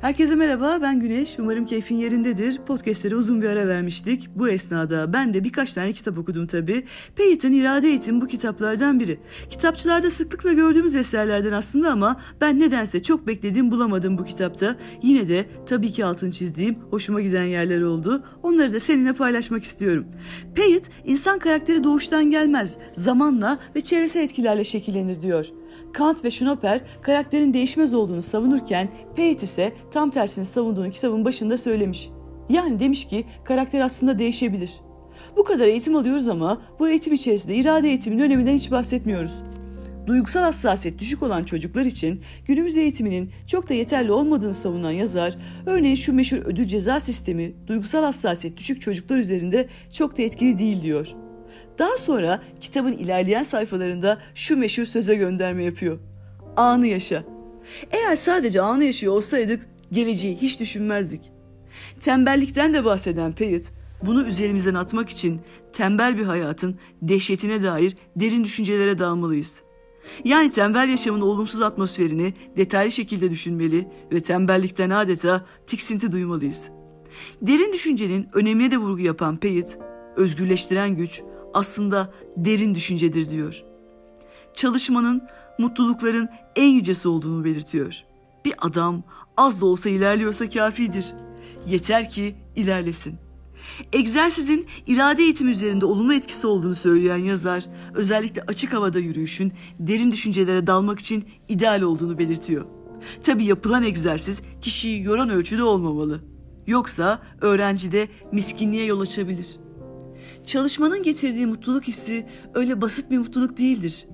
Herkese merhaba ben Güneş. Umarım keyfin yerindedir. Podcastlere uzun bir ara vermiştik. Bu esnada ben de birkaç tane kitap okudum tabii. Peyton İrade Eğitim bu kitaplardan biri. Kitapçılarda sıklıkla gördüğümüz eserlerden aslında ama ben nedense çok beklediğim bulamadım bu kitapta. Yine de tabii ki altın çizdiğim hoşuma giden yerler oldu. Onları da seninle paylaşmak istiyorum. Peyton insan karakteri doğuştan gelmez. Zamanla ve çevresel etkilerle şekillenir diyor. Kant ve Schopenhauer karakterin değişmez olduğunu savunurken Peyt ise tam tersini savunduğunu kitabın başında söylemiş. Yani demiş ki karakter aslında değişebilir. Bu kadar eğitim alıyoruz ama bu eğitim içerisinde irade eğitiminin öneminden hiç bahsetmiyoruz. Duygusal hassasiyet düşük olan çocuklar için günümüz eğitiminin çok da yeterli olmadığını savunan yazar, örneğin şu meşhur ödül ceza sistemi duygusal hassasiyet düşük çocuklar üzerinde çok da etkili değil diyor. Daha sonra kitabın ilerleyen sayfalarında şu meşhur söze gönderme yapıyor. Anı yaşa. Eğer sadece anı yaşıyor olsaydık geleceği hiç düşünmezdik. Tembellikten de bahseden Peyit, bunu üzerimizden atmak için tembel bir hayatın dehşetine dair derin düşüncelere dalmalıyız. Yani tembel yaşamın olumsuz atmosferini detaylı şekilde düşünmeli ve tembellikten adeta tiksinti duymalıyız. Derin düşüncenin önemine de vurgu yapan Peyit, özgürleştiren güç aslında derin düşüncedir diyor. Çalışmanın mutlulukların en yücesi olduğunu belirtiyor. Bir adam az da olsa ilerliyorsa kafidir. Yeter ki ilerlesin. Egzersizin irade eğitimi üzerinde olumlu etkisi olduğunu söyleyen yazar, özellikle açık havada yürüyüşün derin düşüncelere dalmak için ideal olduğunu belirtiyor. Tabi yapılan egzersiz kişiyi yoran ölçüde olmamalı. Yoksa öğrencide miskinliğe yol açabilir.'' Çalışmanın getirdiği mutluluk hissi öyle basit bir mutluluk değildir.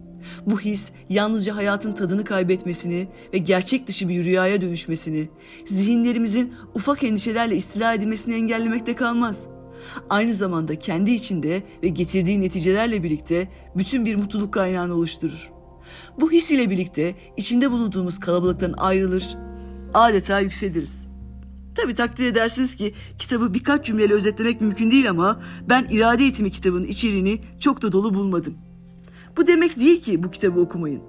Bu his yalnızca hayatın tadını kaybetmesini ve gerçek dışı bir rüyaya dönüşmesini, zihinlerimizin ufak endişelerle istila edilmesini engellemekte kalmaz. Aynı zamanda kendi içinde ve getirdiği neticelerle birlikte bütün bir mutluluk kaynağını oluşturur. Bu his ile birlikte içinde bulunduğumuz kalabalıktan ayrılır, adeta yükseliriz. Tabi takdir edersiniz ki kitabı birkaç cümleyle özetlemek mümkün değil ama ben irade eğitimi kitabının içeriğini çok da dolu bulmadım. Bu demek değil ki bu kitabı okumayın.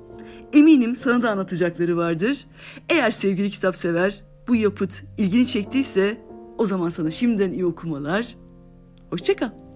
Eminim sana da anlatacakları vardır. Eğer sevgili kitap sever bu yapıt ilgini çektiyse o zaman sana şimdiden iyi okumalar. Hoşçakal.